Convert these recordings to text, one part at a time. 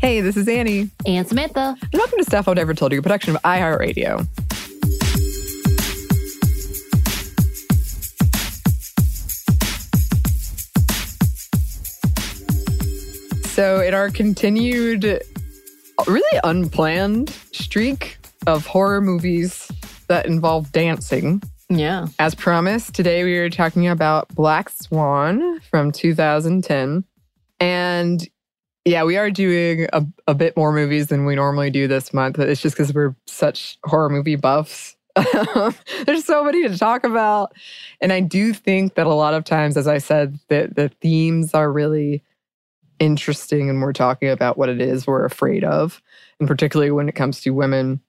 Hey, this is Annie. And Samantha. And welcome to Stuff Mom Never Told You, a production of iHeartRadio. So, in our continued, really unplanned streak of horror movies that involve dancing, yeah. As promised, today we are talking about Black Swan from 2010. And yeah, we are doing a, a bit more movies than we normally do this month, it's just because we're such horror movie buffs. There's so many to talk about. And I do think that a lot of times, as I said, that the themes are really interesting and we're talking about what it is we're afraid of, and particularly when it comes to women.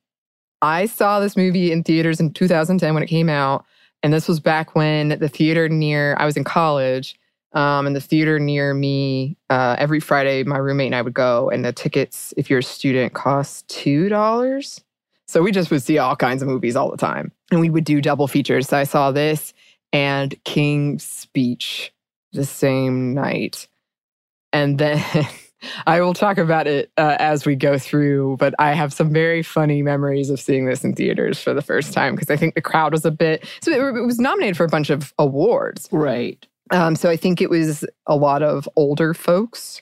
I saw this movie in theaters in 2010 when it came out. And this was back when the theater near, I was in college um, and the theater near me, uh, every Friday, my roommate and I would go, and the tickets, if you're a student, cost $2. So we just would see all kinds of movies all the time. And we would do double features. So I saw this and King's Speech the same night. And then I will talk about it uh, as we go through, but I have some very funny memories of seeing this in theaters for the first time because I think the crowd was a bit. So it, it was nominated for a bunch of awards. Right. Um, so I think it was a lot of older folks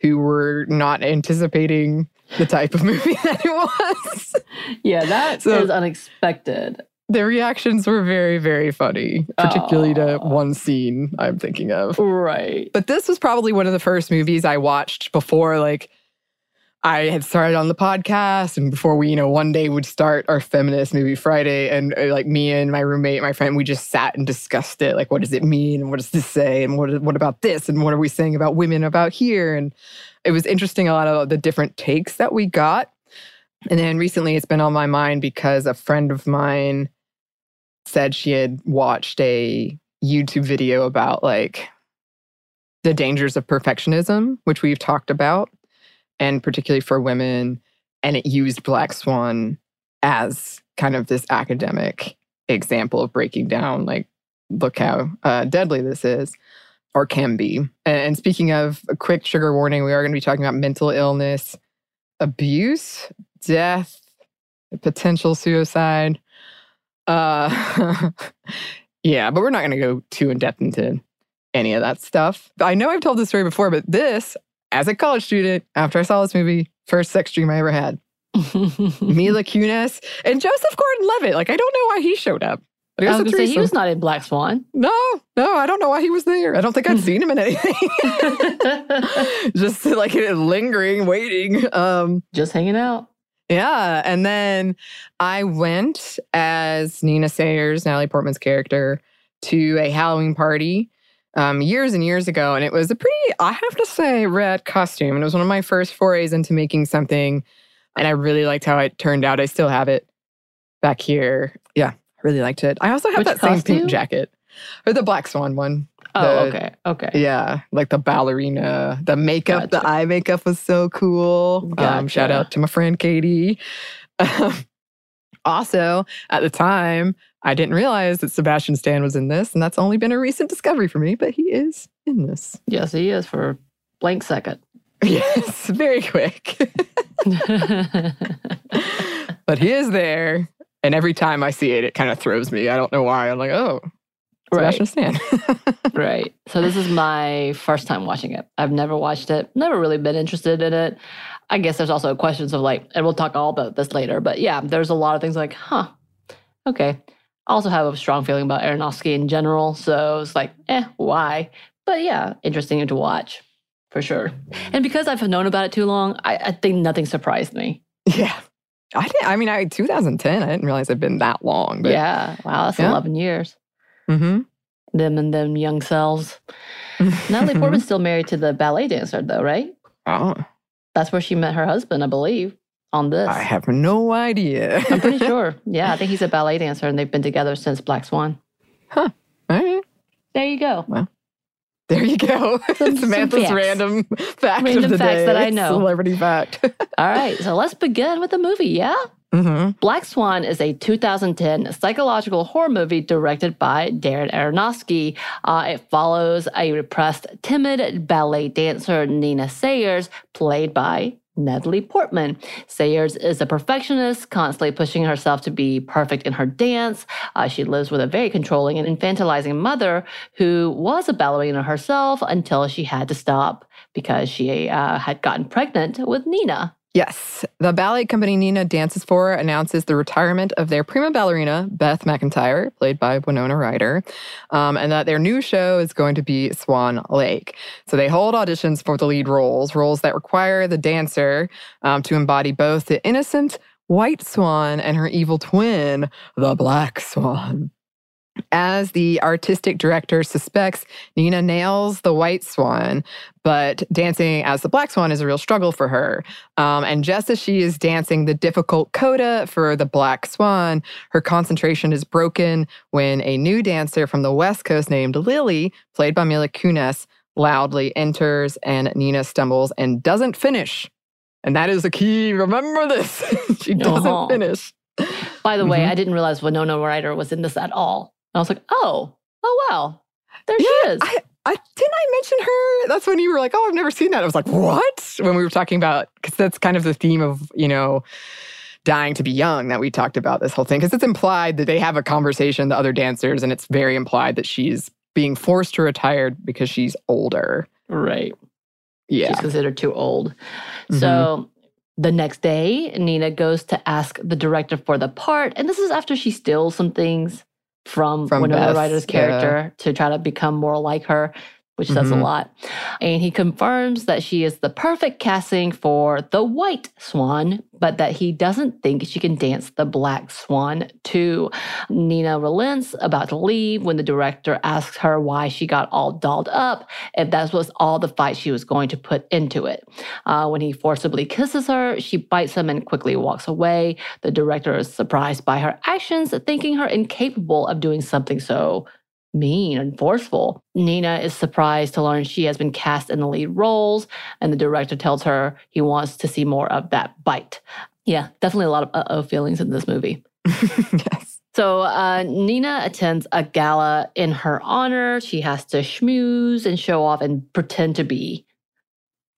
who were not anticipating the type of movie that it was. Yeah, that so, is unexpected. The reactions were very, very funny, particularly Aww. to one scene I'm thinking of. Right. But this was probably one of the first movies I watched before like I had started on the podcast and before we, you know, one day would start our feminist movie Friday and uh, like me and my roommate, my friend, we just sat and discussed it. Like, what does it mean? And what does this say? And what, what about this? And what are we saying about women about here? And it was interesting, a lot of the different takes that we got. And then recently it's been on my mind because a friend of mine said she had watched a YouTube video about like the dangers of perfectionism, which we've talked about and particularly for women. And it used Black Swan as kind of this academic example of breaking down, like, look how uh, deadly this is or can be. And speaking of a quick trigger warning, we are going to be talking about mental illness, abuse, death, potential suicide. Uh, yeah, but we're not going to go too in depth into any of that stuff. I know I've told this story before, but this as a college student, after I saw this movie, first sex dream I ever had. Mila Kunis and Joseph Gordon-Levitt. Like, I don't know why he showed up. I was going to say he was not in Black Swan. No, no, I don't know why he was there. I don't think I'd seen him in anything. Just like lingering, waiting. Um, Just hanging out. Yeah. And then I went as Nina Sayers, Natalie Portman's character, to a Halloween party um, years and years ago, and it was a pretty, I have to say, red costume. And it was one of my first forays into making something, and I really liked how it turned out. I still have it back here. Yeah, I really liked it. I also have Which that same pink jacket, or the black swan one. Oh, The- okay. Okay. Yeah, like the ballerina, the makeup, the eye makeup was so cool. Um, shout out to my friend Katie. Um, also, at the time, I didn't realize that Sebastian Stan was in this, and that's only been a recent discovery for me, but he is in this. Yes, he is for a blank second. Yes, very quick. but he is there. And every time I see it, it kind of throws me. I don't know why. I'm like, oh, Sebastian right. Stan. Right. So this is my first time watching it. I've never watched it. Never really been interested in it. I guess there's also questions of like, and we'll talk all about this later. But yeah, there's a lot of things like, huh, okay. I also have a strong feeling about Aronofsky in general. So it's like, eh, why? But yeah, interesting to watch for sure. And because I've known about it too long, I, I think nothing surprised me. yeah. I didn't, I mean, I 2010, I didn't realize it'd been that long. But, yeah. Wow. That's Yeah. 11 years. hmm Them and them young selves. Natalie Portman's still married to the ballet dancer, though, right? Oh, That's where she met her husband, I believe, on this. I have no idea. I'm pretty sure. Yeah, I think he's a ballet dancer and they've been together since Black Swan. All right. There you go. Well, there you go. Some- some Samantha's facts. random fact Random of the facts day. that I know. Celebrity fact. All right, so let's begin with the movie, yeah? Mm-hmm. Black Swan is a 2010 psychological horror movie directed by Darren Aronofsky. Uh, it follows a repressed, timid ballet dancer, Nina Sayers, played by Natalie Portman. Sayers is a perfectionist, constantly pushing herself to be perfect in her dance. Uh, she lives with a very controlling and infantilizing mother who was a ballerina herself until she had to stop because she uh, had gotten pregnant with Nina. Yes. The ballet company Nina dances for announces the retirement of their prima ballerina, Beth McIntyre, played by Winona Ryder, um, and that their new show is going to be Swan Lake. So they hold auditions for the lead roles, roles that require the dancer um, to embody both the innocent white swan and her evil twin, the black swan. As the artistic director suspects, Nina nails the white swan, but dancing as the black swan is a real struggle for her. Um, and just as she is dancing the difficult coda for the black swan, her concentration is broken when a new dancer from the West Coast named Lily, played by Mila Kunis, loudly enters and Nina stumbles and doesn't finish. And that is the key. Remember this. she doesn't Uh-huh. finish. By the way, Mhm. I didn't realize Winona Ryder was in this at all. And I was like, oh, oh wow, there Yeah, she is. I, I didn't I mention her. That's when you were like, "Oh, I've never seen that." I was like, "What?" When we were talking about because that's kind of the theme of you know dying to be young that we talked about this whole thing because it's implied that they have a conversation the other dancers and it's very implied that she's being forced to retire because she's older. right. Yeah. She's considered too old. Mhm. So the next day, Nina goes to ask the director for the part. And this is after she steals some things from, From Winona Ryder's yeah. character to try to become more like her, which says a lot. And he confirms that she is the perfect casting for the white swan, but that he doesn't think she can dance the black swan too. Nina relents about to leave when the director asks her why she got all dolled up, if that was all the fight she was going to put into it. Uh, when he forcibly kisses her, she bites him and quickly walks away. The director is surprised by her actions, thinking her incapable of doing something so mean and forceful. Nina is surprised to learn she has been cast in the lead roles, and the director tells her he wants to see more of that bite. Yeah, definitely a lot of uh oh feelings in this movie. yes. So uh, Nina attends a gala in her honor. She has to schmooze and show off and pretend to be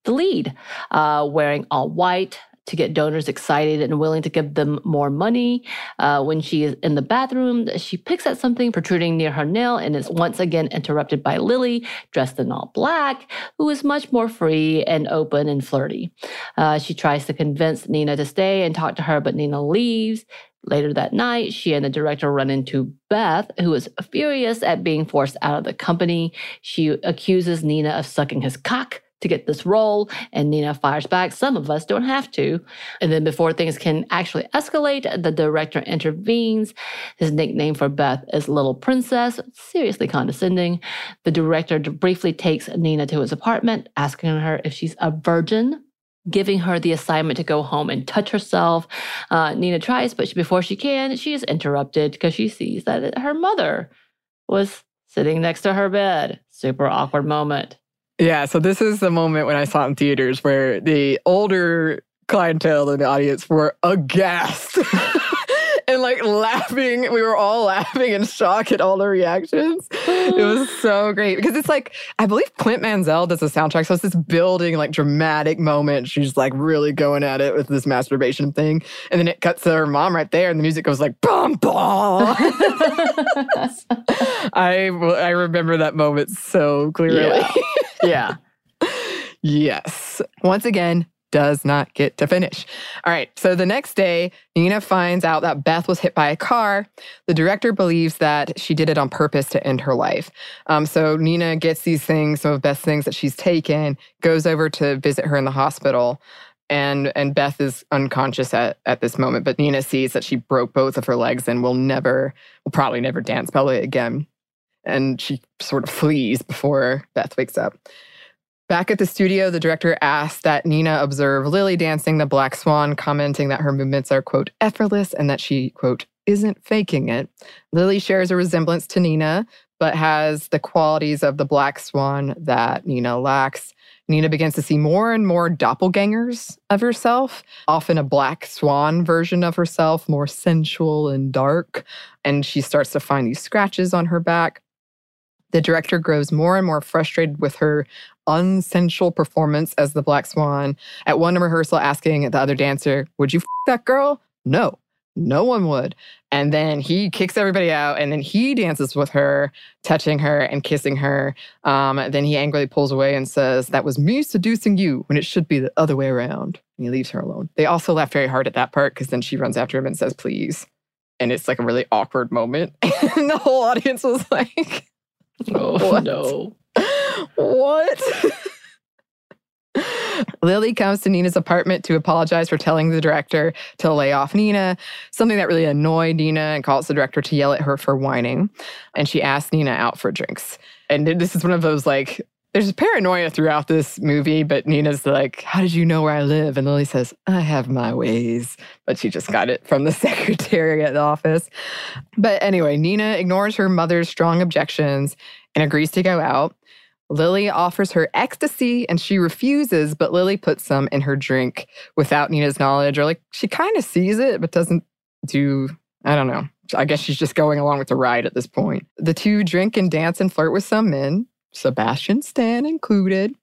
the lead, uh, wearing all white to get donors excited and willing to give them more money. Uh, when she is in the bathroom, she picks at something protruding near her nail and is once again interrupted by Lily, dressed in all black, who is much more free and open and flirty. Uh, she tries to convince Nina to stay and talk to her, but Nina leaves. Later that night, she and the director run into Beth, who is furious at being forced out of the company. She accuses Nina of sucking his cock to get this role. And Nina fires back, Some of us don't have to. And then before things can actually escalate, the director intervenes. His nickname for Beth is Little Princess, seriously condescending. The director briefly takes Nina to his apartment, asking her if she's a virgin giving her the assignment to go home and touch herself. Uh, Nina tries, but she, before she can, she is interrupted because she sees that her mother was sitting next to her bed. Super awkward moment. Yeah, so this is the moment when I saw in theaters where the older clientele in the audience were aghast. and like laughing. We were all laughing in shock at all the reactions. it was so great because it's like, I believe Clint Mansell does the soundtrack. So it's this building, like dramatic moment. She's like really going at it with this masturbation thing. And then it cuts to her mom right there and the music goes like, bum, bum. I, I remember that moment so clearly. Yeah. Yeah. yes. Once again, does not get to finish. All right, so the next day, Nina finds out that Beth was hit by a car. The director believes that she did it on purpose to end her life. Um, so Nina gets these things, some of Beth's things that she's taken, goes over to visit her in the hospital. And, and Beth is unconscious at, at this moment, but Nina sees that she broke both of her legs and will never, will probably never dance ballet again. And she sort of flees before Beth wakes up. Back at the studio, the director asked that Nina observe Lily dancing the Black Swan, commenting that her movements are, quote, effortless and that she, quote, isn't faking it. Lily shares a resemblance to Nina, but has the qualities of the Black Swan that Nina lacks. Nina begins to see more and more doppelgangers of herself, often a black swan version of herself, more sensual and dark. And she starts to find these scratches on her back. The director grows more and more frustrated with her unsensual performance as the Black Swan. At one rehearsal, asking the other dancer, Would you f that girl? No, no one would. And then he kicks everybody out and then he dances with her, touching her and kissing her. Um, then he angrily pulls away and says, That was me seducing you when it should be the other way around. And he leaves her alone. They also laugh very hard at that part because then she runs after him and says, Please. And it's like a really awkward moment. and the whole audience was like, Oh, what? no. what? Lily comes to Nina's apartment to apologize for telling the director to lay off Nina, something that really annoyed Nina and calls the director to yell at her for whining. And she asks Nina out for drinks. And this is one of those like, there's paranoia throughout this movie, but Nina's like, How did you know where I live? And Lily says, I have my ways. But she just got it from the secretary at the office. But anyway, Nina ignores her mother's strong objections and agrees to go out. Lily offers her ecstasy and she refuses, but Lily puts some in her drink without Nina's knowledge, or like she kind of sees it, but doesn't do, I don't know. I guess she's just going along with the ride at this point. The two drink and dance and flirt with some men, Sebastian Stan included.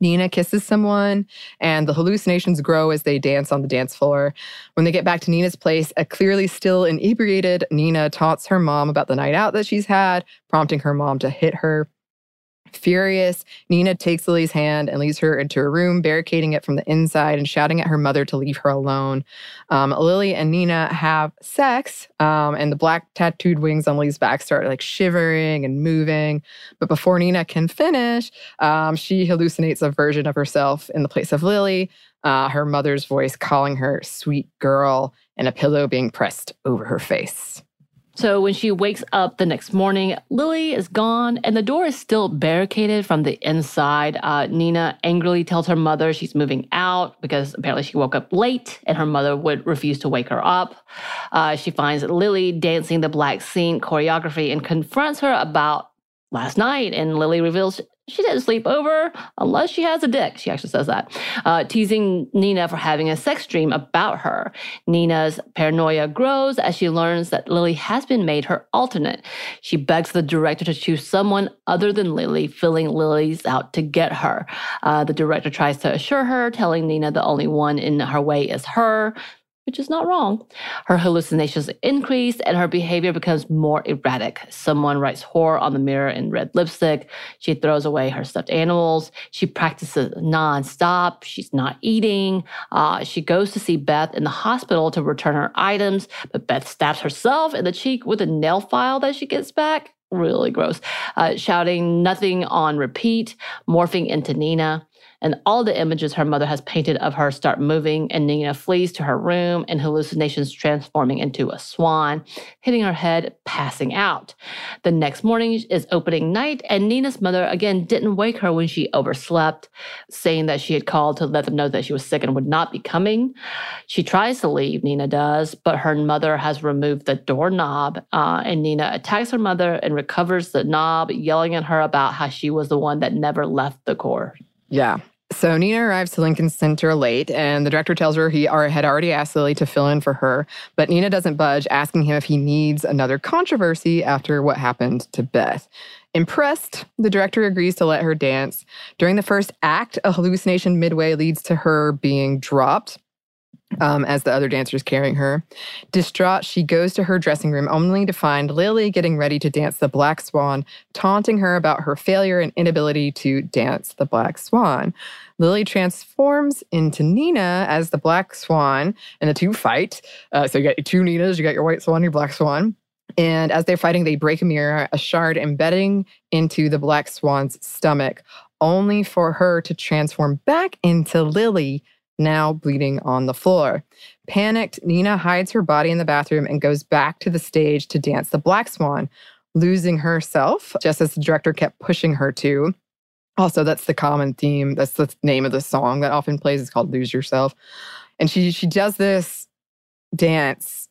Nina kisses someone, and the hallucinations grow as they dance on the dance floor. When they get back to Nina's place, a clearly still inebriated Nina taunts her mom about the night out that she's had, prompting her mom to hit her. Furious, Nina takes Lily's hand and leads her into a room, barricading it from the inside and shouting at her mother to leave her alone. Um, Lily and Nina have sex, um, and the black tattooed wings on Lily's back start like shivering and moving. But before Nina can finish, um, she hallucinates a version of herself in the place of Lily, uh, her mother's voice calling her sweet girl, and a pillow being pressed over her face. So when she wakes up the next morning, Lily is gone and the door is still barricaded from the inside. Uh, Nina angrily tells her mother she's moving out because apparently she woke up late and her mother would refuse to wake her up. Uh, she finds Lily dancing the Black Swan choreography and confronts her about last night. And Lily reveals she didn't sleep over unless she has a dick. She actually says that, uh, teasing Nina for having a sex dream about her. Nina's paranoia grows as she learns that Lily has been made her alternate. She begs the director to choose someone other than Lily, feeling Lily's out to get her. Uh, the director tries to assure her, telling Nina the only one in her way is her which is not wrong. Her hallucinations increase and her behavior becomes more erratic. Someone writes horror on the mirror in red lipstick. She throws away her stuffed animals. She practices nonstop. She's not eating. Uh, she goes to see Beth in the hospital to return her items, but Beth stabs herself in the cheek with a nail file that she gets back really gross, uh, shouting nothing on repeat, morphing into Nina. And all the images her mother has painted of her start moving, and Nina flees to her room and hallucinations transforming into a swan, hitting her head, passing out. The next morning is opening night, and Nina's mother again didn't wake her when she overslept, saying that she had called to let them know that she was sick and would not be coming. She tries to leave, Nina does, but her mother has removed the doorknob, uh, and Nina attacks her mother and recovers the knob, yelling at her about how she was the one that never left the corps. Yeah. So Nina arrives to Lincoln Center late, and the director tells her he had already asked Lily to fill in for her. But Nina doesn't budge, asking him if he needs another controversy after what happened to Beth. Impressed, the director agrees to let her dance. During the first act, a hallucination midway leads to her being dropped um, as the other dancers carrying her. Distraught, she goes to her dressing room only to find Lily getting ready to dance the Black Swan, taunting her about her failure and inability to dance the Black Swan. Lily transforms into Nina as the Black Swan, and the two fight. Uh, so you got two Ninas, you got your White Swan, your Black Swan. And as they're fighting, they break a mirror, a shard embedding into the Black Swan's stomach, only for her to transform back into Lily now bleeding on the floor. Panicked, Nina hides her body in the bathroom and goes back to the stage to dance the Black Swan, losing herself, just as the director kept pushing her to. Also, that's the common theme. That's the name of the song that often plays. It's called Lose Yourself. And she she does this dance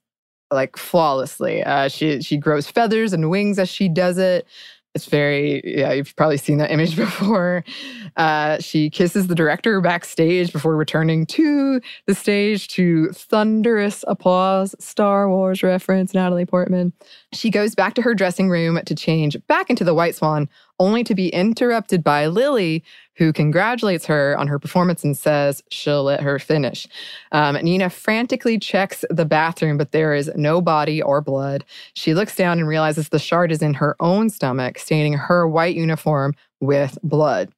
like flawlessly. Uh, she she grows feathers and wings as she does it. It's very, yeah, you've probably seen that image before. Uh, she kisses the director backstage before returning to the stage to thunderous applause. Star Wars reference, Natalie Portman. She goes back to her dressing room to change back into the White Swan, only to be interrupted by Lily, who congratulates her on her performance and says she'll let her finish. Um, Nina frantically checks the bathroom, but there is no body or blood. She looks down and realizes the shard is in her own stomach, staining her white uniform with blood.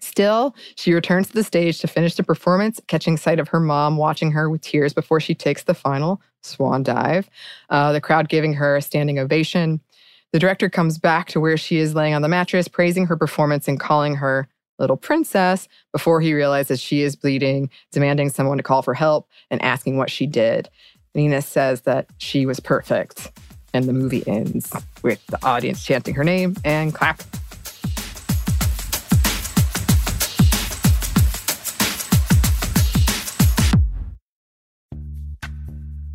Still, she returns to the stage to finish the performance, catching sight of her mom watching her with tears before she takes the final swan dive. Uh, the crowd giving her a standing ovation. The director comes back to where she is laying on the mattress, praising her performance and calling her little princess before he realizes she is bleeding, demanding someone to call for help and asking what she did. Nina says that she was perfect. And the movie ends with the audience chanting her name and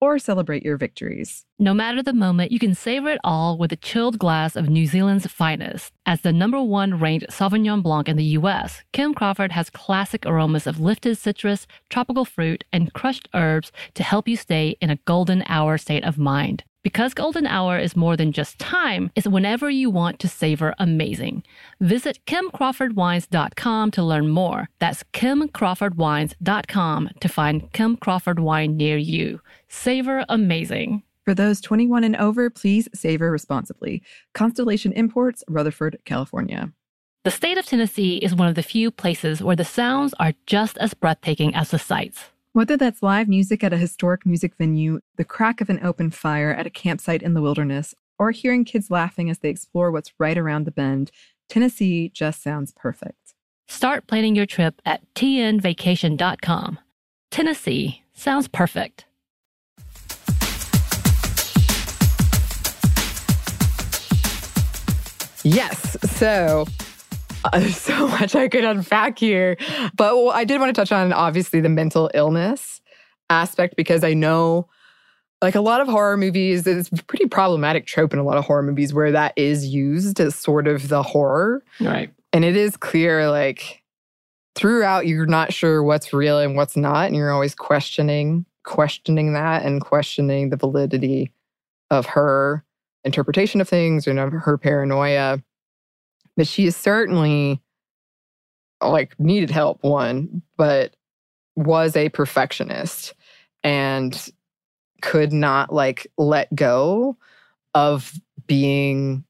or celebrate your victories. No matter the moment, you can savor it all with a chilled glass of New Zealand's finest. As the number one ranked Sauvignon Blanc in the US, Kim Crawford has classic aromas of lifted citrus, tropical fruit, and crushed herbs to help you stay in a golden hour state of mind. Because golden hour is more than just time, it's whenever you want to savor amazing. Visit kimcrawfordwines.com to learn more. That's kimcrawfordwines.com to find Kim Crawford wine near you. Savor amazing. For those 21 and over, please savor responsibly. Constellation Imports, Rutherford, California. The state of Tennessee is one of the few places where the sounds are just as breathtaking as the sights. Whether that's live music at a historic music venue, the crack of an open fire at a campsite in the wilderness, or hearing kids laughing as they explore what's right around the bend, Tennessee just sounds perfect. Start planning your trip at tnvacation.com. Tennessee sounds perfect. Yes. So uh, there's so much I could unpack here. But I did want to touch on obviously the mental illness aspect because I know like a lot of horror movies, it's a pretty problematic trope in a lot of horror movies where that is used as sort of the horror. Right. And it is clear like throughout you're not sure what's real and what's not. And you're always questioning, questioning that and questioning the validity of her interpretation of things and of her paranoia. But she is certainly like needed help, one, but was a perfectionist and could not like let go of being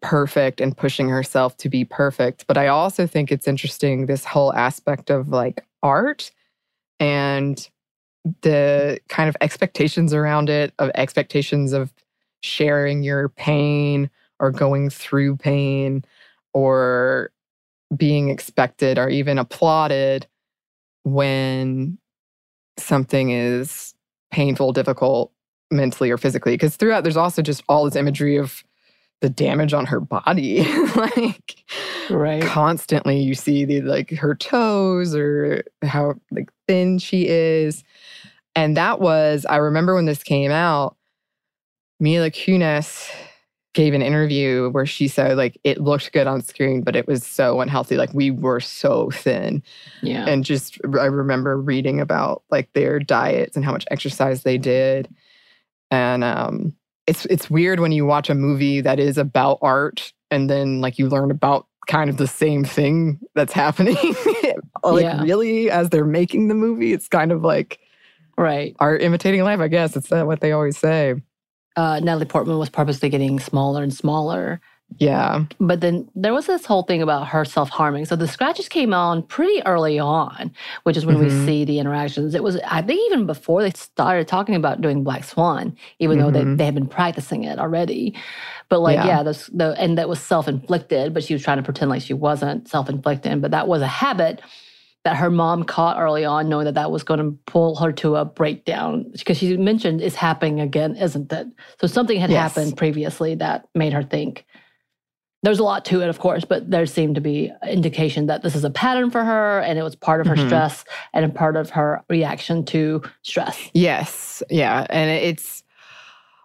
perfect and pushing herself to be perfect. But I also think it's interesting this whole aspect of like art and the kind of expectations around it, of expectations of sharing your pain or going through pain or being expected or even applauded when something is painful, difficult mentally or physically. Because throughout, there's also just all this imagery of the damage on her body. like, Right. constantly you see the like her toes or how like thin she is. And that was, I remember when this came out, Mila Kunis gave an interview where she said like it looked good on screen, but it was so unhealthy. Like we were so thin. Yeah. And just I remember reading about like their diets and how much exercise they did. And um it's it's weird when you watch a movie that is about art and then like you learn about kind of the same thing that's happening. like Yeah. really as they're making the movie, it's kind of like right. art imitating life, I guess. It's what they always say. Uh, Natalie Portman was purposely getting smaller and smaller. Yeah. But then there was this whole thing about her self harming. So the scratches came on pretty early on, which is when we Mhm. see the interactions. It was, I think, even before they started talking about doing Black Swan, even though they, Mhm. they had been practicing it already. But like, Yeah. yeah, those, the, and that was self inflicted, but she was trying to pretend like she wasn't self inflicted. But that was a habit that her mom caught early on, knowing that that was going to pull her to a breakdown. Because she mentioned it's happening again, isn't it? So something had Yes. happened previously that made her think. There's a lot to it, of course, but there seemed to be indication that this is a pattern for her, and it was part of her Mhm. stress and a part of her reaction to stress. Yes. Yeah. And it's,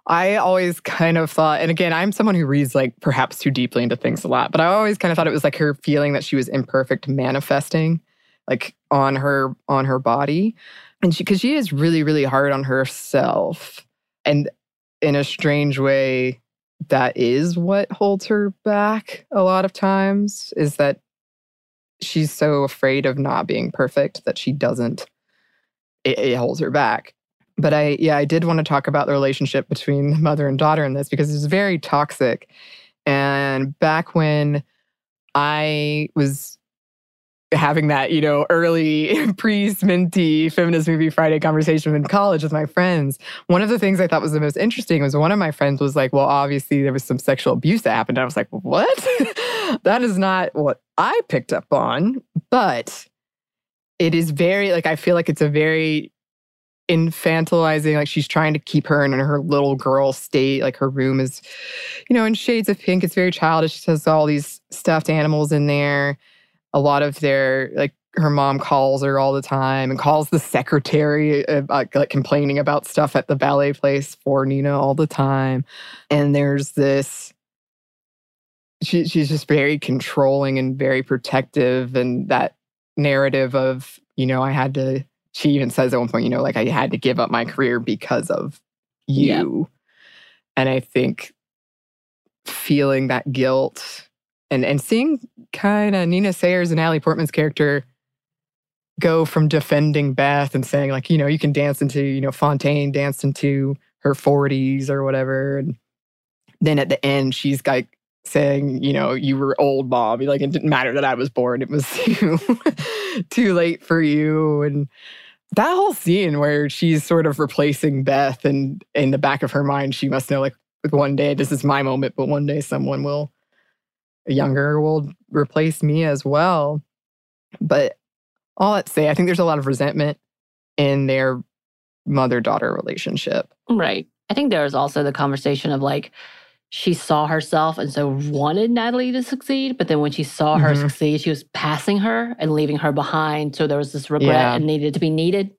I always kind of thought, and again, I'm someone who reads like perhaps too deeply into things a lot, but I always kind of thought it was like her feeling that she was imperfect manifesting like on her on her body. And she cuz she is really really hard on herself. And in a strange way that is what holds her back a lot of times is that she's so afraid of not being perfect that she doesn't it, it holds her back. But I, yeah, I did want to talk about the relationship between mother and daughter in this because it's very toxic. And back when I was having that, you know, early pre-sminty feminist movie Friday conversation in college with my friends, one of the things I thought was the most interesting was one of my friends was like, well, obviously there was some sexual abuse that happened. And I was like, what? that is not what I picked up on. But it is very, like, I feel like it's a very infantilizing like she's trying to keep her in her little girl state like her room is you know in shades of pink it's very childish she has all these stuffed animals in there a lot of their like her mom calls her all the time and calls the secretary uh, about, like complaining about stuff at the ballet place for Nina all the time and there's this she, she's just very controlling and very protective and that narrative of you know I had to she even says at one point, you know, like I had to give up my career because of you. And I think feeling that guilt and and seeing kind of Nina Sayers and Natalie Portman's character go from defending Beth and saying like, you know, you can dance into, you know, Fonteyn danced into her 40s or whatever. And then at the end, she's like saying, you know, you were old, Bob. Like it didn't matter that I was born. It was too, too late for you. And that whole scene where she's sort of replacing Beth and in the back of her mind, she must know like one day this is my moment, but one day someone will younger will replace me as well. But all that say, I think there's a lot of resentment in their mother-daughter relationship. Right. I think there was also the conversation of like she saw herself and so wanted Natalie to succeed, but then when she saw her Mhm. succeed, she was passing her and leaving her behind. So there was this regret Yeah. and needed to be needed.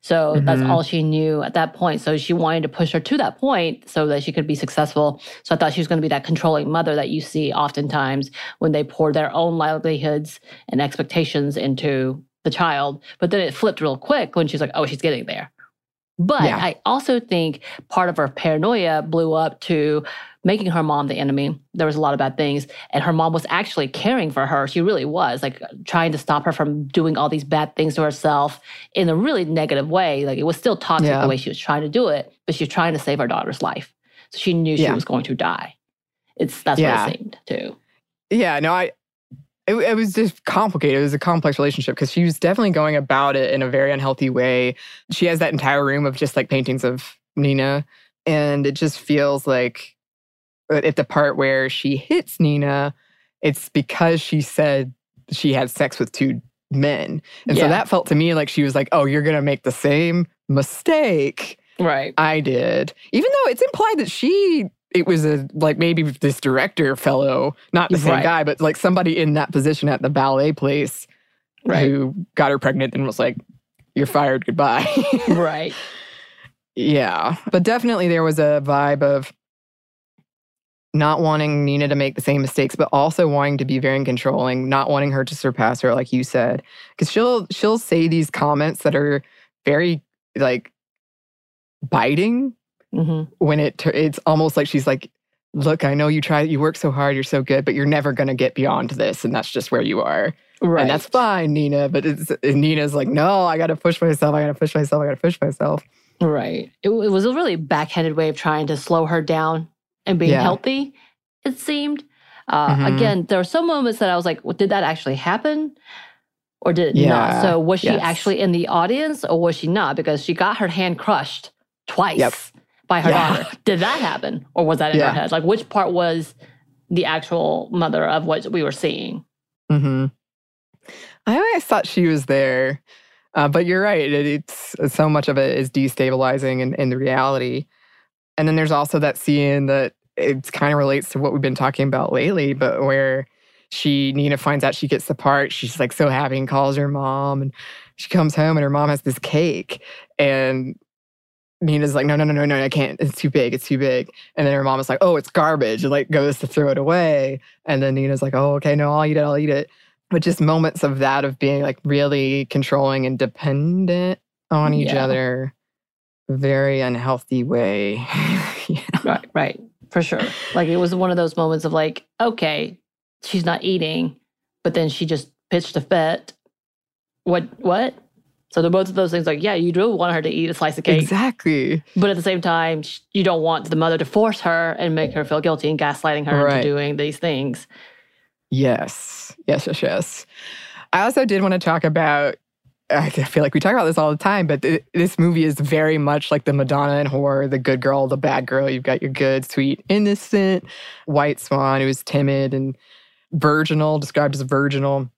So that's Mhm. all she knew at that point. So she wanted to push her to that point so that she could be successful. So I thought she was going to be that controlling mother that you see oftentimes when they pour their own livelihoods and expectations into the child. But then it flipped real quick when she's like, oh, she's getting there. But Yeah. I also think part of her paranoia blew up to making her mom the enemy. There was a lot of bad things. And her mom was actually caring for her. She really was, like trying to stop her from doing all these bad things to herself in a really negative way. Like it was still toxic Yeah. the way she was trying to do it, but she was trying to save her daughter's life. So she knew she was going to die. It's that's Yeah. what it seemed too. Yeah, no, I. It, it was just complicated. It was a complex relationship because she was definitely going about it in a very unhealthy way. She has that entire room of just like paintings of Nina, and it just feels like uh, at the part where she hits Nina, it's because she said she had sex with two men, and so that felt to me like she was like, "Oh, you're gonna make the same mistake." Right. I did. Even though it's implied that she it was a like maybe this director fellow, not the same Right. guy, but like somebody in that position at the ballet place Right. who got her pregnant and was like, You're fired, goodbye. right. yeah. But definitely there was a vibe of not wanting Nina to make the same mistakes, but also wanting to be very controlling, not wanting her to surpass her, like you said. Because she'll she'll say these comments that are very like biting hmm when it it's almost like she's like look i know you try you work so hard you're so good but you're never going to get beyond this and that's just where you are Right. and that's fine nina but it's nina's like no i gotta push myself i gotta push myself i gotta push myself Right. It, it was a really backhanded way of trying to slow her down and being Yeah. healthy, it seemed. Uh, Mhm. Again, there were some moments that I was like, well, did that actually happen? Or did it Yeah, not? So was she yes. actually in the audience or was she not? Because she got her hand crushed twice Yep. by her Yeah. daughter. Did that happen? Or was that in her head? Like, which part was the actual mother of what we were seeing? Mm-hmm. i always thought she was there uh, but you're right it, it's so much of it is destabilizing in, in the reality and then there's also that scene that it kind of relates to what we've been talking about lately but where she Nina finds out she gets the part. She's like so happy and calls her mom, and she comes home and her mom has this cake, and Nina's like, no, no, no, no, no, I can't. It's too big. It's too big. And then her mom is like, oh, it's garbage, and like goes to throw it away. And then Nina's like, oh, okay, no, I'll eat it. I'll eat it. But just moments of that of being like really controlling and dependent on each Yeah. other, very unhealthy way. Right, right. For sure. Like it was one of those moments of like, okay, she's not eating, but then she just pitched a fit. What what? So they're both of those things like, yeah, you do want her to eat a slice of cake, Exactly. but at the same time, you don't want the mother to force her and make her feel guilty and gaslighting her Right. into doing these things. Yes. Yes, yes, yes. I also did want to talk about, I feel like we talk about this all the time, but th- this movie is very much like the Madonna and whore, the good girl, the bad girl. You've got your good, sweet, innocent white swan who's timid and virginal, described as virginal.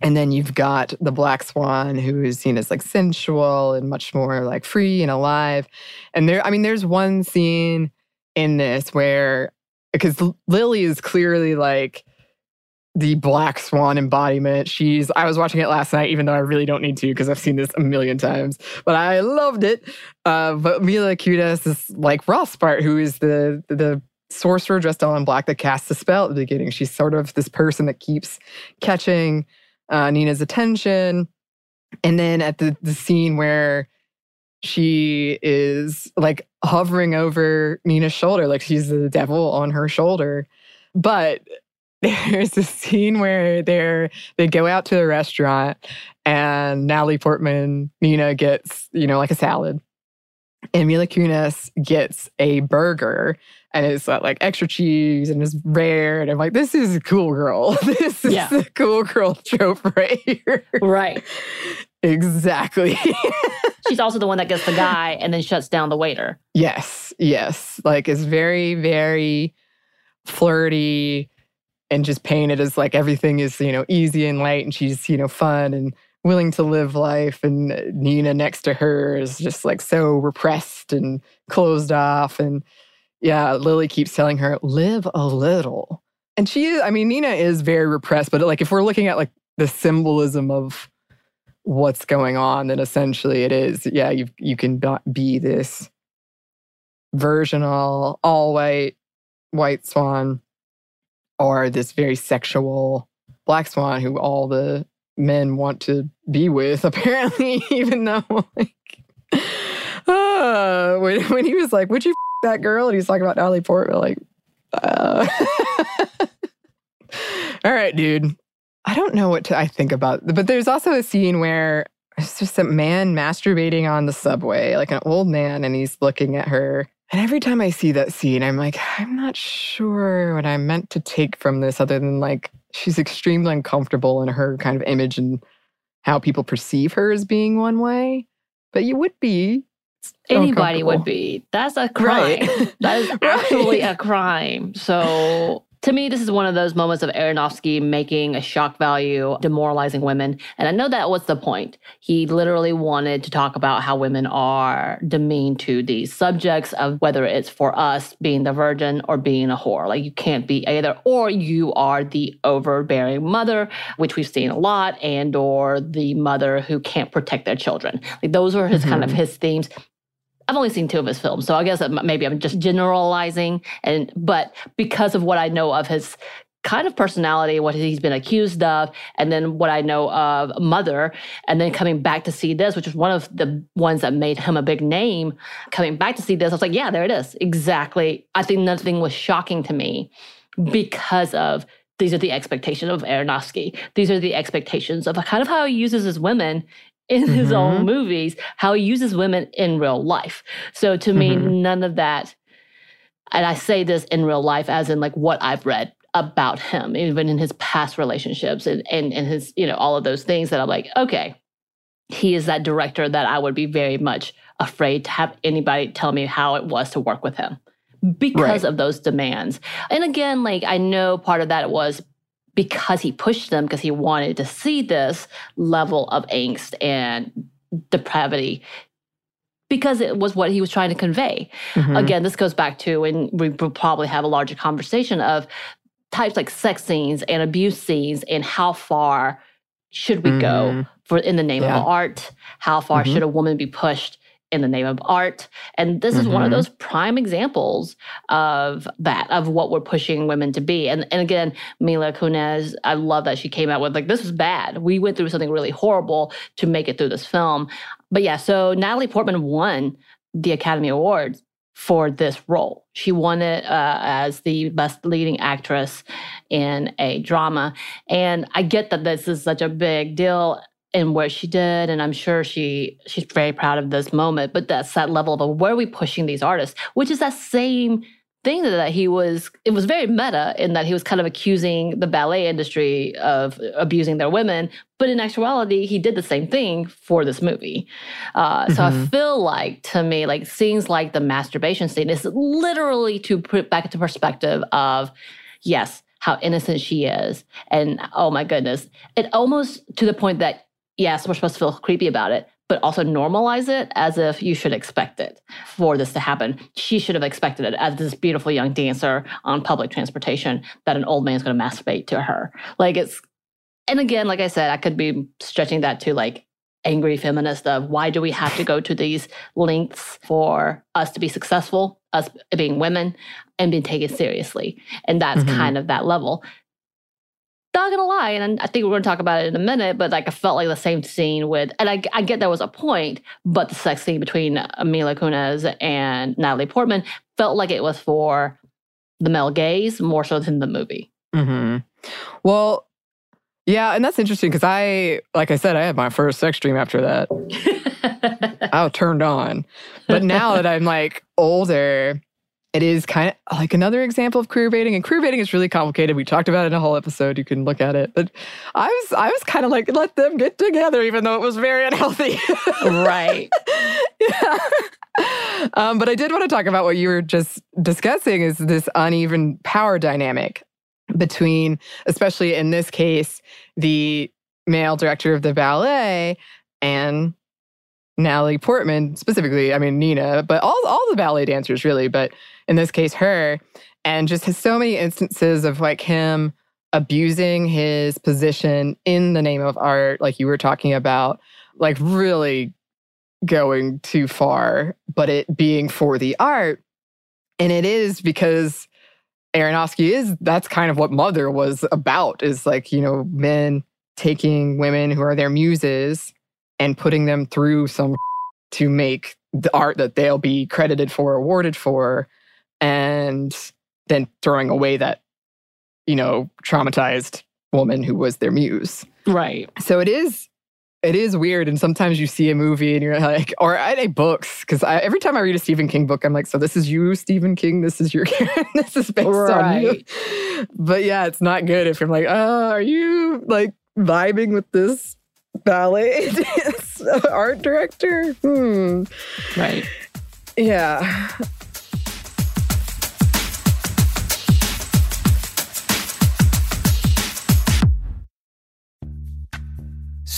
And then you've got the black swan who is seen as like sensual and much more like free and alive. And there, I mean, there's one scene in this where, because Lily is clearly like, the black swan embodiment. She's I was watching it last night, even though I really don't need to because I've seen this a million times. But I loved it. Uh, but Mila Kunis is like Rothbart, who is the the sorcerer dressed all in black that casts the spell at the beginning. She's sort of this person that keeps catching uh, Nina's attention. And then at the the scene where she is like hovering over Nina's shoulder, like she's the devil on her shoulder. But there's a scene where they're they go out to a restaurant and Natalie Portman, Nina gets, you know, like a salad. And Mila Kunis gets a burger and it's like extra cheese and it's rare. And I'm like, this is a cool girl. This is Yeah. the cool girl trope right here. Right. exactly. she's also the one that gets the guy and then shuts down the waiter. Yes, yes. Like it's very, very flirty and just painted as like everything is, you know, easy and light and she's, you know, fun and willing to live life. And uh, Nina next to her is just like so repressed and closed off. And yeah, Lily keeps telling her, live a little. And she is, I mean, Nina is very repressed, but like if we're looking at like the symbolism of what's going on, then essentially it is, yeah, you you can be this virginal, all white, white swan, or this very sexual black swan who all the men want to be with, apparently, even though like uh, when, when he was like, Would you f- that girl? And he's talking about Natalie Portman, like, uh. all right, dude. I don't know what to, I think about, but there's also a scene where it's just a man masturbating on the subway, like an old man, and he's looking at her. And every time I see that scene, I'm like, I'm not sure what I meant to take from this other than like she's extremely uncomfortable in her kind of image and how people perceive her as being one way. But you would be. Anybody would be. That's a crime. Right. That is absolutely a crime. So to me, this is one of those moments of Aronofsky making a shock value, demoralizing women. And I know that was the point. He literally wanted to talk about how women are demeaned to these subjects of whether it's for us being the virgin or being a whore. Like you can't be either, or you are the overbearing mother, which we've seen a lot, and or the mother who can't protect their children. Like those were his mm-hmm. kind of mm-hmm. his themes. I've only seen two of his films, so I guess maybe I'm just generalizing. And but because of what I know of his kind of personality, what he's been accused of, and then what I know of Mother, and then coming back to see this, which is one of the ones that made him a big name. Coming back to see this, I was like, yeah, there it is, exactly. I think nothing was shocking to me because of these are the expectations of Aronofsky. These are the expectations of kind of how he uses his women in his mm-hmm. own movies, how he uses women in real life. So to me, mm-hmm. none of that, and I say this in real life as in like what I've read about him, even in his past relationships and, and, and his, you know, all of those things that I'm like, okay, he is that director that I would be very much afraid to have anybody tell me how it was to work with him because right. of those demands. And again, like I know part of that was because he pushed them because he wanted to see this level of angst and depravity because it was what he was trying to convey. Mm-hmm. Again, this goes back to, and we will probably have a larger conversation of types like sex scenes and abuse scenes and how far should we mm-hmm. go for in the name yeah. of art? How far mm-hmm. should a woman be pushed in the name of art. And this is mm-hmm. one of mm-hmm. those prime examples of that, of what we're pushing women to be. And, and again, Mila Kunis, I love that she came out with like, this is bad. We went through something really horrible to make it through this film. But yeah, so Natalie Portman won the Academy Awards for this role. She won it uh, as the best leading actress in a drama. And I get that this is such a big deal and what she did and i'm sure she she's very proud of this moment but that's that level of where are we pushing these artists which is that same thing that he was it was very meta in that he was kind of accusing the ballet industry of abusing their women but in actuality he did the same thing for this movie uh, mm-hmm. so i mm-hmm. feel like to me like scenes like the masturbation scene is literally to put back into perspective of yes how innocent she is and oh my goodness it almost to the point that yes, we're supposed to feel creepy about it, but also normalize it as if you should expect it for this to happen. She should have expected it as this beautiful young dancer on public transportation that an old man is going to masturbate to her. Like it's, and again, like I said, I could be stretching that to like angry feminist of why do we have to go to these lengths for us to be successful, us being women and being taken seriously. And that's mm-hmm. kind of that level not gonna lie, and I think we're gonna talk about it in a minute, but like I felt like the same scene with, and I, I get there was a point, but the sex scene between Mila Kunis and Natalie Portman felt like it was for the male gaze more so than the movie. Mm-hmm. Well, yeah, and that's interesting because I, like I said, I had my first sex dream after that. I was turned on, but now that I'm like older, it is kind of like another example of queer baiting. And queer baiting is really complicated. We talked about it in a whole episode. You can look at it. But I was I was kind of like, let them get together, even though it was very unhealthy. right. yeah. Um, but I did want to talk about what you were just discussing is this uneven power dynamic between, especially in this case, the male director of the ballet and Natalie Portman specifically. I mean Nina, but all all the ballet dancers really, but in this case her, and just has so many instances of like him abusing his position in the name of art, like you were talking about, like really going too far, but it being for the art. And it is because Aronofsky is that's kind of what Mother was about is like, you know, men taking women who are their muses and putting them through some to make the art that they'll be credited for, awarded for, and then throwing away that, you know, traumatized woman who was their muse. Right. So it is it is weird and sometimes you see a movie and you're like or i read books because every time i read a stephen king book i'm like so this is you stephen king this is your this is based right. on you but yeah it's not good if you're like oh are you like vibing with this ballet art director hmm right yeah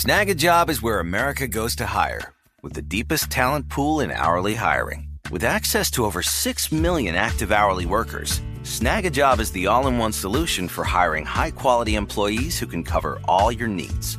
Snagajob is where America goes to hire, with the deepest talent pool in hourly hiring. With access to over 6 million active hourly workers, Snagajob is the all in one solution for hiring high quality employees who can cover all your needs.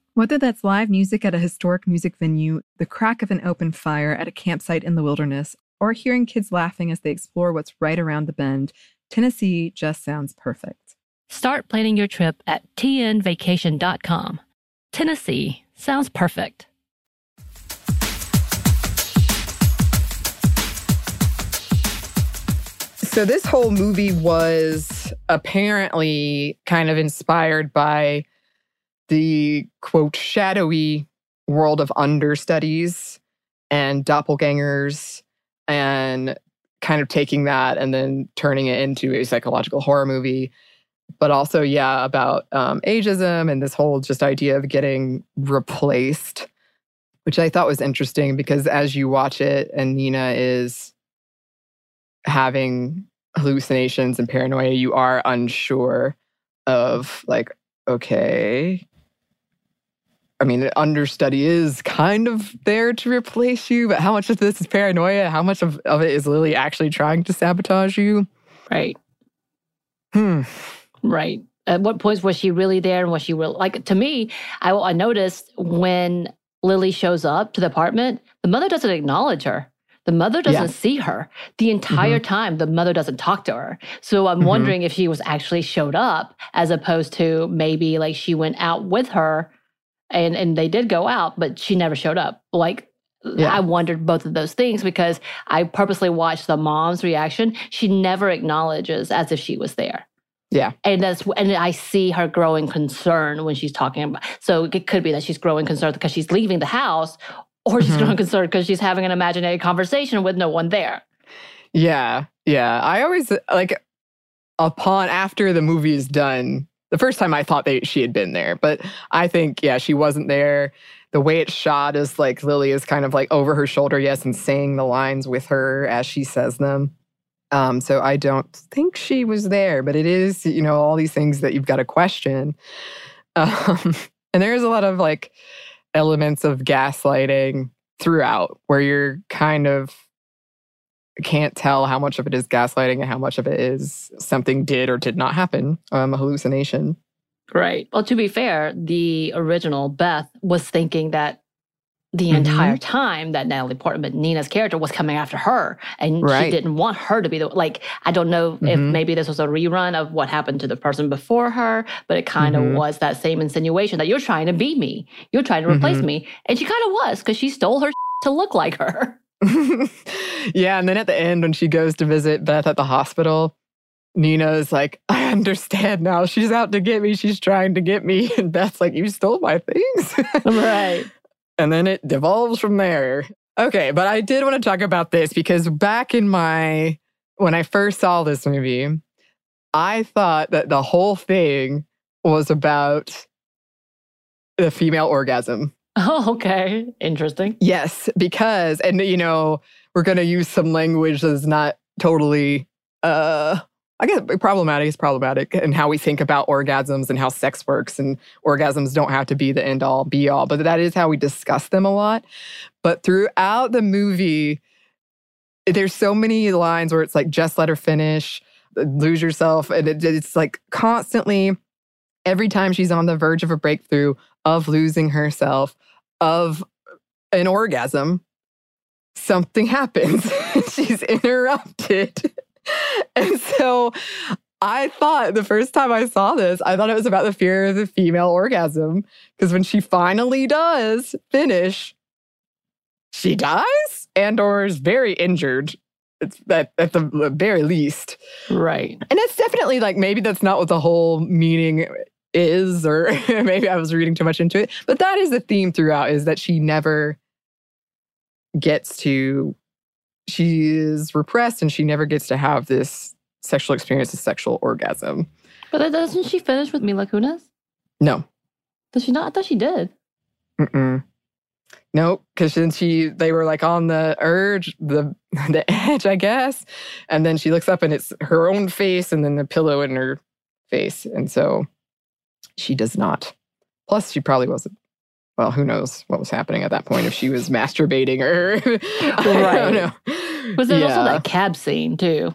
Whether that's live music at a historic music venue, the crack of an open fire at a campsite in the wilderness, or hearing kids laughing as they explore what's right around the bend, Tennessee just sounds perfect. Start planning your trip at tnvacation.com. Tennessee sounds perfect. So, this whole movie was apparently kind of inspired by the quote shadowy world of understudies and doppelgangers and kind of taking that and then turning it into a psychological horror movie. But also yeah about um, ageism and this whole just idea of getting replaced which i thought was interesting because as you watch it and nina is having hallucinations and paranoia you are unsure of like okay I mean, understudy is kind of there to replace you, but how much of this is paranoia? How much of, of it is Lily actually trying to sabotage you? Right. Hmm. Right. At what points was she really there and was she real? Like to me, I, I noticed when Lily shows up to the apartment, the mother doesn't acknowledge her. The mother doesn't Yeah. see her the entire time. The mother doesn't talk to her. So I'm Mhm. wondering if she was actually showed up as opposed to maybe like she went out with her and and they did go out, but she never showed up. Like Yeah. I wondered both of those things because I purposely watched the mom's reaction. She never acknowledges as if she was there. Yeah. And that's and I see her growing concern when she's talking about. So it could be that she's growing concerned because she's leaving the house, or she's Mhm. growing concerned because she's having an imaginary conversation with no one there. Yeah, yeah. I always like upon after the movie is done. The first time I thought they she had been there, but I think yeah, she wasn't there. The way it's shot is like Lily is kind of like over her shoulder, yes, and saying the lines with her as she says them. Um, so I don't think she was there, but it is you know all these things that you've got to question. Um, and there's a lot of like elements of gaslighting throughout where you're kind of can't tell how much of it is gaslighting and how much of it is something did or did not happen, um, a hallucination. Right. Well, to be fair, the original Beth was thinking that the Mhm. entire time that Natalie Portman, Nina's character, was coming after her, and Right. she didn't want her to be the like. I don't know if Mhm. maybe this was a rerun of what happened to the person before her, but it kind of Mhm. was that same insinuation that you're trying to be me, you're trying to replace Mhm. me, and she kind of was because she stole her to look like her. yeah, and then at the end, when she goes to visit Beth at the hospital, Nina is like, I understand now. She's out to get me. She's trying to get me. And Beth's like, You stole my things. right. and then it devolves from there. Okay, but I did want to talk about this because back in my when I first saw this movie, I thought that the whole thing was about the female orgasm. Oh, okay. Interesting. Yes, because and you know, we're going to use some language that's not totally uh I guess problematic is problematic and how we think about orgasms and how sex works and orgasms don't have to be the end all be all, but that is how we discuss them a lot. But throughout the movie, there's so many lines where it's like just let her finish, lose yourself, and it, it's like constantly every time she's on the verge of a breakthrough of losing herself, of an orgasm, something happens. she's interrupted. And so I thought the first time I saw this, I thought it was about the fear of the female orgasm. Because when she finally does finish, she dies and or is very injured. It's at, at the very least. Right. And it's definitely like maybe that's not what the whole meaning is, or maybe I was reading too much into it. But that is the theme throughout is that she never gets to she is repressed and she never gets to have this sexual experience, a sexual orgasm. But doesn't she finish with Mila Kunis? No. Does she not? I thought she did. Mm-mm. Nope, because then she they were like on the urge, the the edge, I guess. And then she looks up and it's her own face and then the pillow in her face. And so she does not. Plus, she probably wasn't. Well, who knows what was happening at that point if she was masturbating or I Right. don't know. Was there also that cab scene too?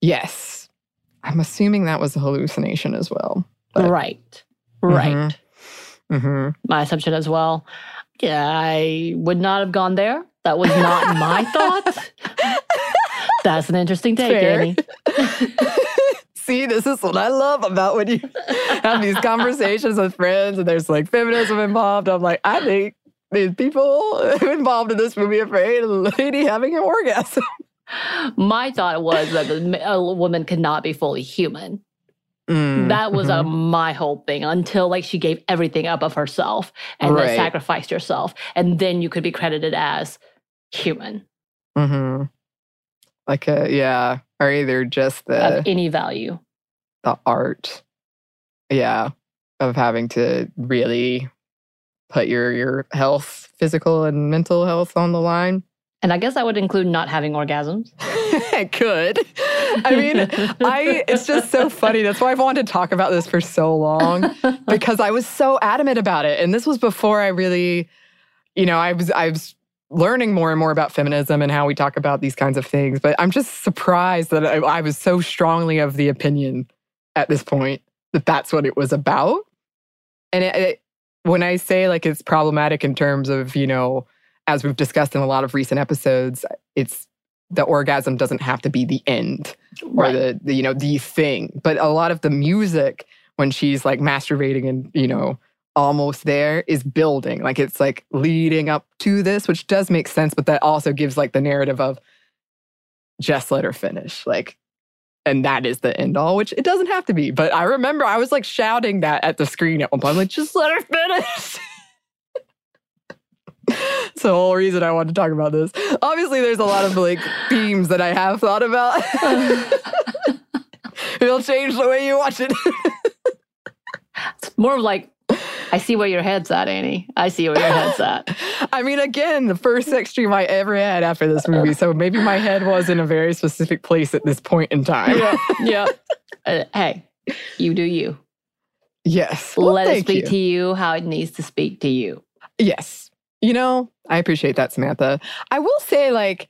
Yes. I'm assuming that was a hallucination as well. But- right. Right. hmm My assumption as well. Yeah, I would not have gone there. That was not my thought. That's an interesting take, Fair. Annie. See, this is what I love about when you have these conversations with friends and there's like feminism involved. I'm like, I think these people involved in this movie are afraid of the lady having an orgasm. My thought was that a woman could not be fully human. Mm, That was uh, mhm. my whole thing until like she gave everything up of herself and Right. then sacrificed herself, and then you could be credited as human Mm-hmm. like a yeah, or either just the of any value. the art, yeah, of having to really put your your health, physical and mental health on the line. And I guess that would include not having orgasms. it could. I mean, I it's just so funny. That's why I've wanted to talk about this for so long because I was so adamant about it. And this was before I really, you know, I was I was learning more and more about feminism and how we talk about these kinds of things. But I'm just surprised that I, I was so strongly of the opinion at this point. that that's what it was about. And it, it, when I say like it's problematic in terms of, you know, as we've discussed in a lot of recent episodes, it's the orgasm doesn't have to be the end or Right. the, the you know the thing. But a lot of the music when she's like masturbating and you know almost there is building. Like it's like leading up to this which does make sense but that also gives like the narrative of just let her finish like and that is the end all which it doesn't have to be. But i remember i was like shouting that at the screen at one point. I'm like just let her finish It's the whole reason I wanted to talk about this. Obviously, there's a lot of like themes that I have thought about. It'll change the way you watch it. It's more of like, I see where your head's at, Annie. I see where your head's at. I mean, again, the first sex dream I ever had after this movie. So maybe my head was in a very specific place at this point in time. yeah. yeah. Uh, hey, you do you. Yes. Well, Let it speak you. to you how it needs to speak to you. Yes. You know, I appreciate that, Samantha. I will say, like,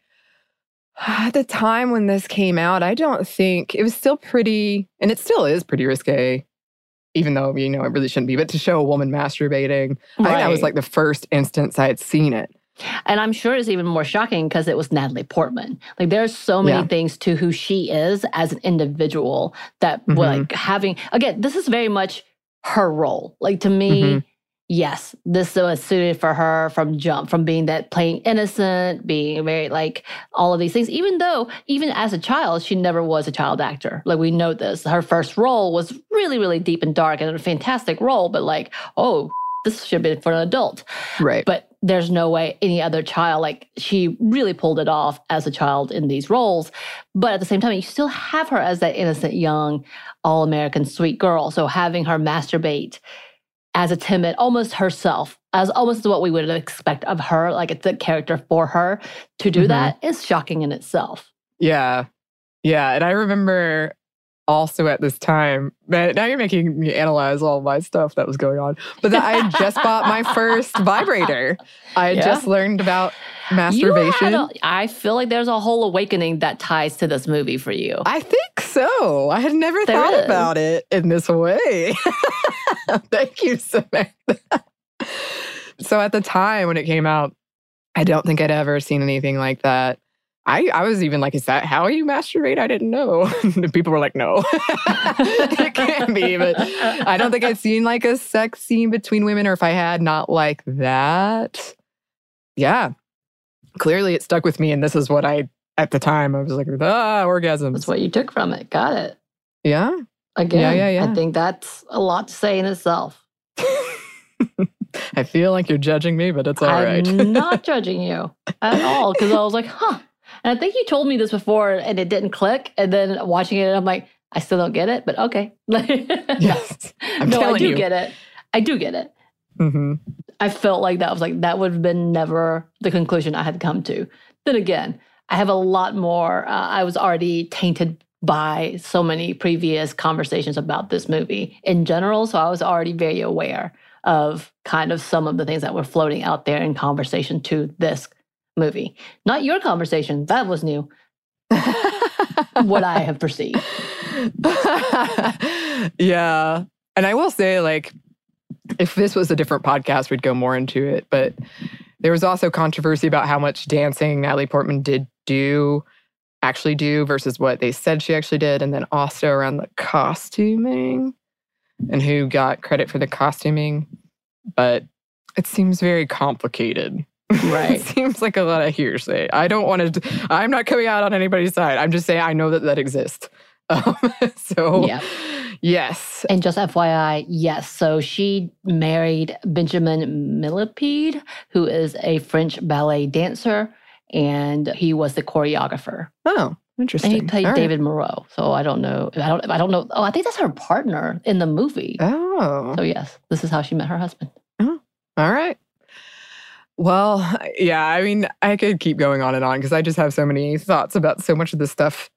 at the time when this came out, I don't think it was still pretty, and it still is pretty risque, even though, you know, it really shouldn't be, but to show a woman masturbating, I think that was like the first instance I had seen it. And I'm sure it's even more shocking because it was Natalie Portman. Like there's so many Yeah. things to who she is as an individual that Mhm. like having again, this is very much her role. Like to me, Mhm. Yes, this was suited for her from jump, from being that playing innocent, being very like all of these things. Even though, even as a child, she never was a child actor. Like we know this. Her first role was really, really deep and dark and a fantastic role, but like, oh, this should be for an adult Right. but there's no way any other child like she really pulled it off as a child in these roles but at the same time you still have her as that innocent young all-american sweet girl so having her masturbate as a timid almost herself as almost what we would expect of her like it's a character for her to do Mhm. that is shocking in itself Yeah. Yeah. And I remember also at this time, man, now you're making me analyze all my stuff that was going on, but that I had just bought my first vibrator. I had Yeah. just learned about masturbation. a- i feel like there's a whole awakening that ties to this movie for you I think so. I had never There thought is. about it in this way. Thank you, Samantha. so at the time when it came out, I don't think I'd ever seen anything like that. I, I was even like, is that how you masturbate? I didn't know. People were like, no, it can't be. But I don't think I'd seen like a sex scene between women, or if I had, not like that. Yeah. Clearly it stuck with me. And this is what I, at the time, I was like, ah, orgasms. that's what you took from it got it Yeah. Again, yeah, yeah. I think that's a lot to say in itself. I feel like you're judging me, but it's all right. I'm not judging you at all because I was like, huh. And I think you told me this before and it didn't click. And then watching it, I'm like, I still don't get it, but okay. yes. I'm no, I do you. get it. I do get it. hmm I felt like that was like, that would have been never the conclusion I had come to. Then again, I have a lot more. Uh, I was already tainted by so many previous conversations about this movie in general. So I was already very aware of kind of some of the things that were floating out there in conversation to this movie. Not your conversation, that was new. what I have perceived. yeah. And I will say, like, if this was a different podcast, we'd go more into it. But there was also controversy about how much dancing Natalie Portman did do, actually do, versus what they said she actually did. And then also around the costuming and who got credit for the costuming. But it seems very complicated. Right. it seems like a lot of hearsay. I don't want to, I'm not coming out on anybody's side. I'm just saying I know that that exists. Um, so, Yeah. yes. And just FYI, yes. So she married Benjamin Millepied, who is a French ballet dancer, and he was the choreographer. Oh, interesting. And he played All right. David Moreau. So I don't know. I don't. I don't know. Oh, I think that's her partner in the movie. Oh, So yes, this is how she met her husband. Oh. All right. Well, yeah, I mean, I could keep going on and on because I just have so many thoughts about so much of the stuff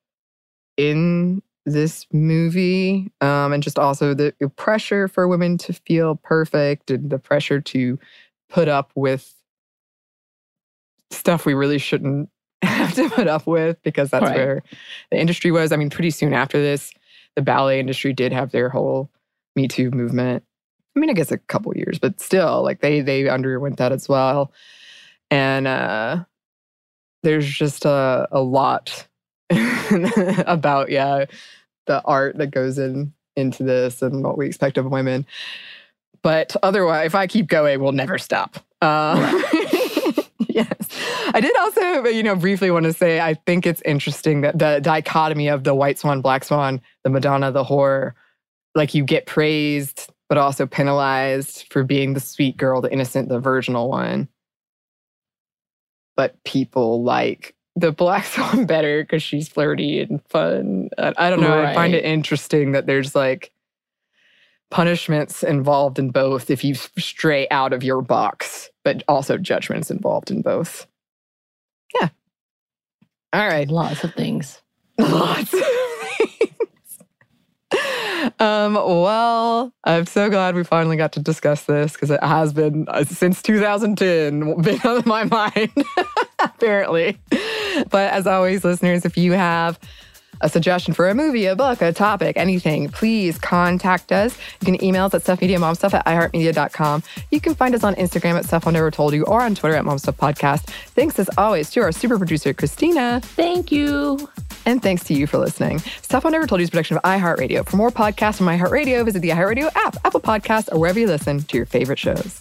in this movie. Um, and just also the pressure for women to feel perfect and the pressure to put up with stuff we really shouldn't have to put up with because that's Right. where the industry was. I mean, pretty soon after this, the ballet industry did have their whole Me Too movement. I mean, I guess a couple years, but still, like they they underwent that as well. And uh there's just a a lot about yeah the art that goes in into this and what we expect of women. But otherwise, if I keep going, we'll never stop. Uh, yes. I did also, uh, you know, briefly want to say I think it's interesting that the dichotomy of the white swan, black swan, the Madonna, the whore, like you get praised, but also penalized for being the sweet girl, the innocent, the virginal one. But people like the black swan better because she's flirty and fun. I, I don't know. I find it interesting that there's like punishments involved in both if you stray out of your box, but also judgments involved in both. Yeah. All right. Lots of things. Lots of things. Um, well, I'm so glad we finally got to discuss this because it has been uh, since 2010 been on my mind, apparently. But as always, listeners, if you have a suggestion for a movie, a book, a topic, anything, please contact us. You can email us at stuffmediamomstuff at iheartmedia.com. You can find us on Instagram at Stuff Mom Never Told You or on Twitter at momstuffpodcast. Thanks as always to our super producer, Christina. Thank you. And thanks to you for listening. Stuff Mom Never Told You is a production of iHeartRadio. For more podcasts from iHeartRadio, visit the iHeartRadio app, Apple Podcasts, or wherever you listen to your favorite shows.